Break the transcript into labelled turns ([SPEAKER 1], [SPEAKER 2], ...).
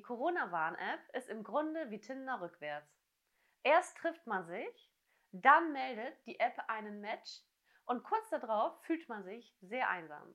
[SPEAKER 1] Die Corona-Warn-App ist im Grunde wie Tinder rückwärts. Erst trifft man sich, dann meldet die App einen Match und kurz darauf fühlt man sich sehr einsam.